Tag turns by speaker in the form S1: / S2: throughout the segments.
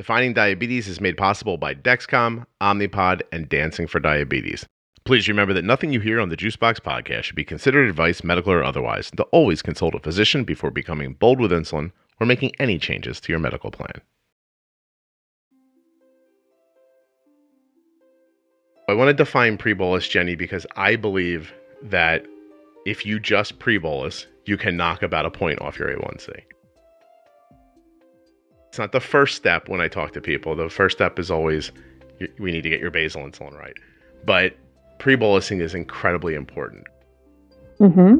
S1: Defining Diabetes is made possible by Dexcom, Omnipod, and Dancing for Diabetes. Please remember that nothing you hear on the Juicebox podcast should be considered advice, medical or otherwise, and to always consult a physician before becoming bold with insulin or making any changes to your medical plan. I want to define pre-bolus, Jenny, because I believe that if you just pre-bolus, you can knock about a point off your A1C. It's not the first step when I talk to people. The first step is always we need to get your basal insulin right. But pre-bolusing is incredibly important.
S2: Mm-hmm.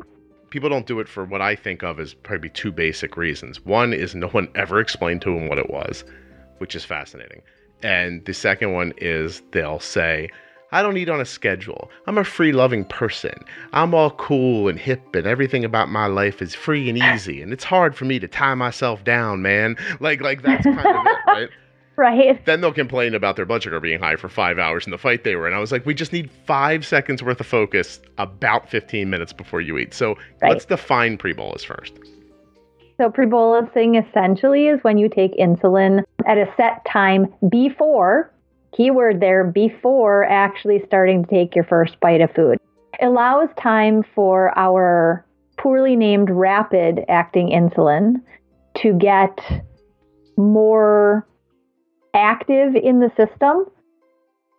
S1: People don't do it for what I think of as probably two basic reasons. One is no one ever explained to them what it was, which is fascinating. And the second one is they'll say, I don't eat on a schedule. I'm a free loving person. I'm all cool and hip, and everything about my life is free and easy. And it's hard for me to tie myself down, man. Like, like that's kind of it, right?
S2: Right.
S1: Then they'll complain about their blood sugar being high for five hours in the fight they were in. I was like, we just need five seconds worth of focus about 15 minutes before you eat. So
S2: Right.
S1: let's define pre bolus first.
S2: So pre-bolusing essentially is when you take insulin at a set time before, keyword there, before actually starting to take your first bite of food. Allows time for our poorly named rapid acting insulin to get more active in the system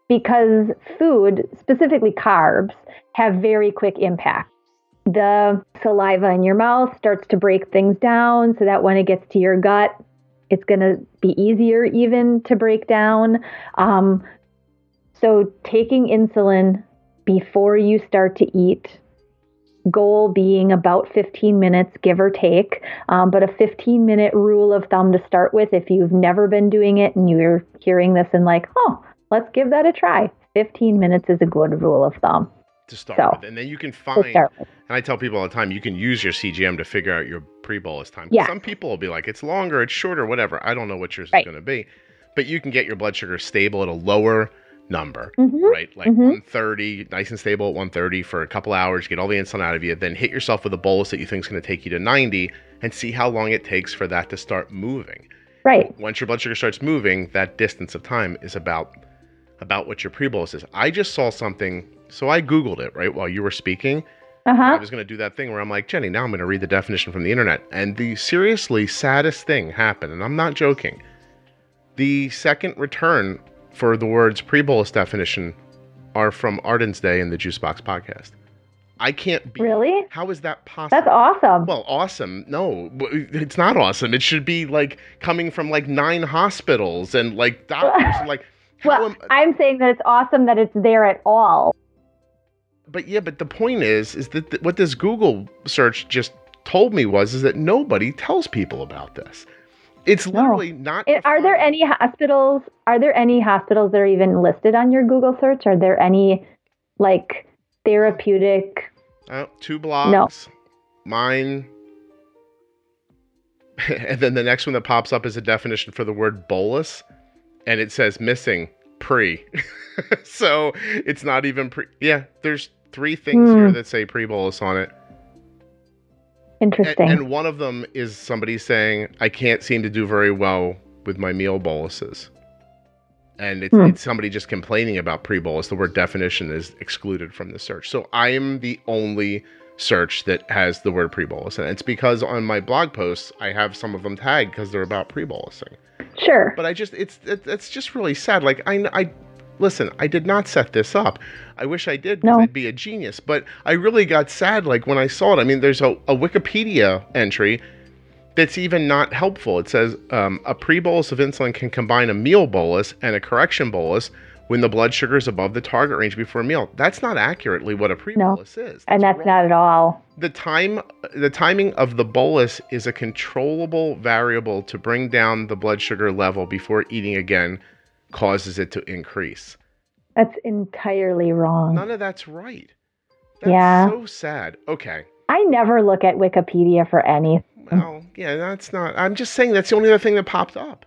S2: because food, specifically carbs, have very quick impact the saliva in your mouth starts to break things down so that when it gets to your gut, it's going to be easier even to break down. Um, so, taking insulin before you start to eat, goal being about 15 minutes, give or take, um, but a 15 minute rule of thumb to start with if you've never been doing it and you're hearing this and like, oh, let's give that a try. 15 minutes is a good rule of thumb
S1: To start
S2: So,
S1: with. And then you can find, and I tell people all the time, you can use your CGM to figure out your pre bolus time.
S2: Yeah.
S1: Some people will be like, it's longer, it's shorter, whatever. I don't know what yours
S2: Right.
S1: is going to be. But you can get your blood sugar stable at a lower number.
S2: Mhm.
S1: right? Like
S2: Mhm.
S1: 130, nice and stable at 130 for a couple hours, get all the insulin out of you, then hit yourself with a bolus that you think is going to take you to 90 and see how long it takes for that to start moving.
S2: Right.
S1: Once your blood sugar starts moving, that distance of time is about about what your pre-bolus is. I just saw something, so I googled it, right, while you were speaking.
S2: Uh
S1: I was going to do that thing where I'm like, Jenny, now I'm going to read the definition from the internet. And the seriously saddest thing happened, and I'm not joking. The second return for the words pre bolus definition are from Arden's Day in the Juicebox podcast. I can't be.
S2: Really?
S1: How is that possible?
S2: That's awesome.
S1: Well, awesome. No, it's not awesome. It should be like coming from like nine hospitals and like doctors. and, like,
S2: Well,
S1: am-
S2: I'm saying that it's awesome that it's there at all.
S1: But yeah, but the point is, is that th- what this Google search just told me was is that nobody tells people about this. It's
S2: No.
S1: literally not.
S2: It, are there any hospitals? Are there any hospitals that are even listed on your Google search? Are there any like therapeutic?
S1: Uh, two blogs. Mine. and then the next one that pops up is a definition for the word bolus, and it says missing pre. so it's not even pre. Yeah, there's three things
S2: Hmm.
S1: here that say pre bolus on it.
S2: Interesting.
S1: and one of them is somebody saying, I can't seem to do very well with my meal boluses. And it's,
S2: Hmm.
S1: it's somebody just complaining about pre bolus. The word definition is excluded from the search. So I am the only search that has the word pre bolus. And it's because on my blog posts, I have some of them tagged because they're about pre bolusing.
S2: sure.
S1: But I just, it's, it, it's just really sad. Like, I, I, listen, I did not set this up. I wish I did
S2: No.
S1: I'd be a genius. But I really got sad, like, when I saw it. I mean, there's a, a Wikipedia entry that's even not helpful. It says um, a pre bolus of insulin can combine a meal bolus and a correction bolus when the blood sugar is above the target range before a meal. That's not accurately what a pre bolus is.
S2: and that's
S1: wrong
S2: not at all.
S1: the time the timing of the bolus is a controllable variable to bring down the blood sugar level before eating again causes it to increase
S2: That's entirely wrong.
S1: none of that's right that's
S2: Yeah.
S1: so sad okay
S2: I never look at Wikipedia for any,
S1: well yeah that's not i'm just saying that's the only other thing that popped up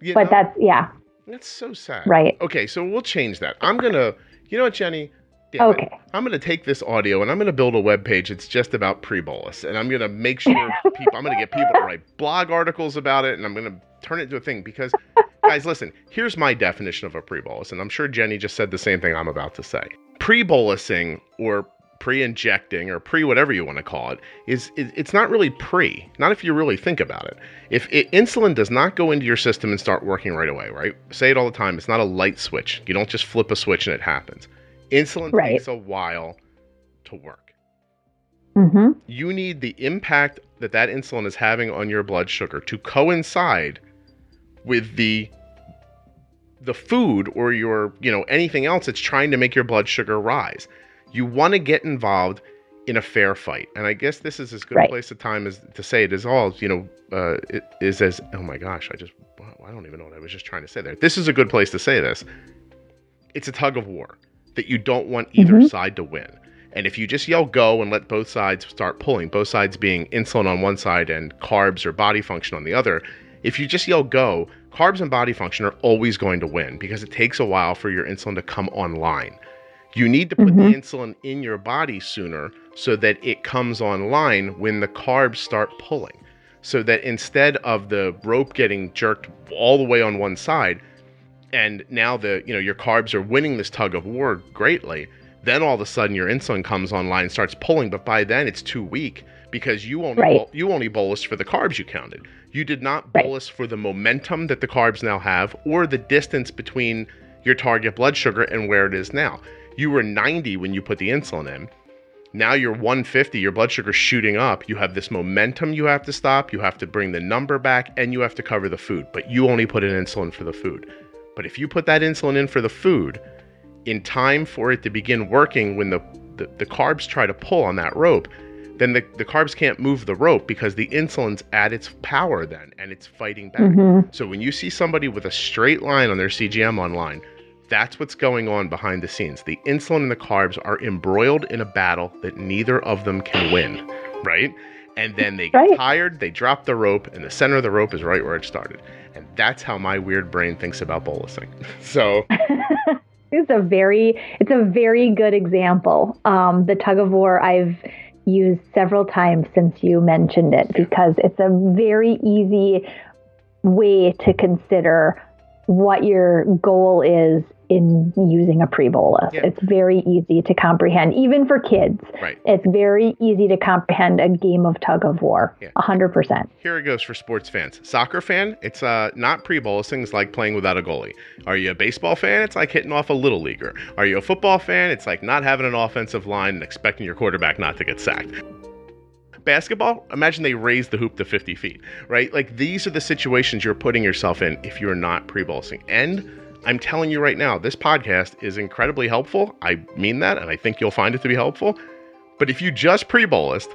S1: you
S2: but
S1: know?
S2: that's yeah,
S1: that's so sad
S2: right.
S1: okay so we'll change that i'm gonna you know what jenny Damn it.
S2: Okay.
S1: I'm going to take this audio and I'm going to build a web page. It's just about pre-bolus, and I'm going to make sure people. I'm going to get people to write blog articles about it, and I'm going to turn it into a thing because Guys, listen, here's my definition of a pre bolus, and I'm sure Jenny just said the same thing I'm about to say. Pre bolusing or pre injecting or pre whatever you want to call it is it, it's not really pre, not if you really think about it. If it, insulin does not go into your system and start working right away, right? Say it all the time, it's not a light switch. You don't just flip a switch and it happens. Insulin
S2: Right.
S1: takes a while to work.
S2: hmm
S1: You need the impact that that insulin is having on your blood sugar to coincide with the the food or your, you know, anything else that's trying to make your blood sugar rise. You want to get involved in a fair fight. And I guess this is as good a place of time as to say it is all, you know, uh, it is as oh my gosh, I just I don't even know what I was just trying to say there. This is a good place to say this. It's a tug of war that you don't want either
S2: Mhm.
S1: side to win. And if you just yell go and let both sides start pulling, both sides being insulin on one side and carbs or body function on the other, if you just yell go, carbs and body function are always going to win because it takes a while for your insulin to come online. You need to put
S2: Mhm.
S1: the insulin in your body sooner so that it comes online when the carbs start pulling. So that instead of the rope getting jerked all the way on one side, and now the you know your carbs are winning this tug of war greatly, then all of a sudden your insulin comes online and starts pulling, but by then it's too weak because you only
S2: Right.
S1: bol- you only bolus for the carbs you counted. You did not
S2: Right.
S1: bolus for the momentum that the carbs now have or the distance between your target blood sugar and where it is now. You were 90 when you put the insulin in. Now you're 150, your blood sugar's shooting up. You have this momentum you have to stop. You have to bring the number back and you have to cover the food. But you only put in insulin for the food. But if you put that insulin in for the food, in time for it to begin working when the, the, the carbs try to pull on that rope, then the, the carbs can't move the rope because the insulin's at its power then and it's fighting back.
S2: hmm
S1: So when you see somebody with a straight line on their CGM online, that's what's going on behind the scenes. The insulin and the carbs are embroiled in a battle that neither of them can win, right? And then they get
S2: Right.
S1: tired, they drop the rope, and the center of the rope is right where it started. And that's how my weird brain thinks about bolusing. So
S2: it's a very it's a very good example. Um, the tug of war I've used several times since you mentioned it because it's a very easy way to consider what your goal is in using a pre-bolus.
S1: Yeah.
S2: It's very easy to comprehend, even for kids.
S1: Right.
S2: It's very easy to comprehend a game of tug of war.
S1: Yeah.
S2: Hundred percent.
S1: here it goes for sports fans. Soccer fan, it's uh, not pre-bolusing, it's like playing without a goalie. Are you a baseball fan? It's like hitting off a little leaguer. Are you a football fan? It's like not having an offensive line and expecting your quarterback not to get sacked. Basketball, imagine they raise the hoop to 50 feet, right? Like these are the situations you're putting yourself in if you're not pre-bolusing. And I'm telling you right now, this podcast is incredibly helpful. I mean that, and I think you'll find it to be helpful. But if you just pre-bolused,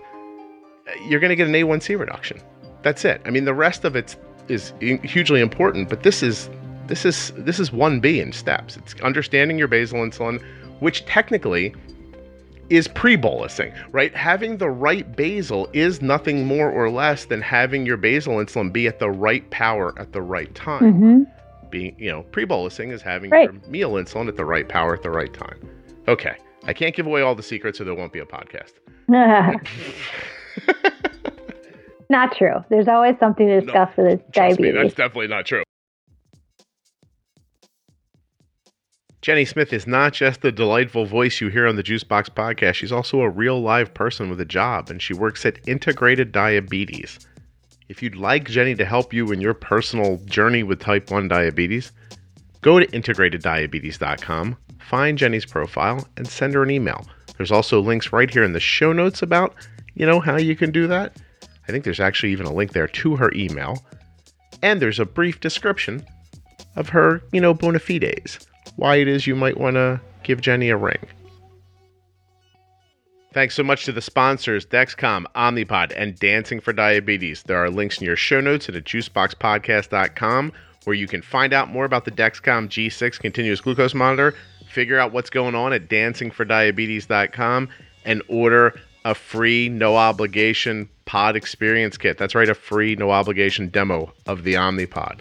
S1: you're going to get an A1C reduction. That's it. I mean, the rest of it is hugely important, but this is this is this is 1B in steps. It's understanding your basal insulin, which technically is pre-bolusing, right? Having the right basal is nothing more or less than having your basal insulin be at the right power at the right time.
S2: hmm
S1: Being, you know, pre-bolusing is having
S2: Right.
S1: your meal insulin at the right power at the right time. Okay. I can't give away all the secrets or there won't be a podcast.
S2: Not true. There's always something to discuss with
S1: Trust me,
S2: diabetes.
S1: that's definitely not true. Jenny Smith is not just the delightful voice you hear on the Juicebox podcast. She's also a real live person with a job, and she works at Integrated Diabetes. If you'd like Jenny to help you in your personal journey with type 1 diabetes, go to integrateddiabetes.com, find Jenny's profile, and send her an email. There's also links right here in the show notes about, you know, how you can do that. I think there's actually even a link there to her email. And there's a brief description of her, you know, bona fides, why it is you might want to give Jenny a ring. Thanks so much to the sponsors, Dexcom, Omnipod, and Dancing for Diabetes. There are links in your show notes at juiceboxpodcast.com where you can find out more about the Dexcom G6 continuous glucose monitor, figure out what's going on at dancingfordiabetes.com, and order a free, no obligation pod experience kit. That's right, a free, no obligation demo of the Omnipod.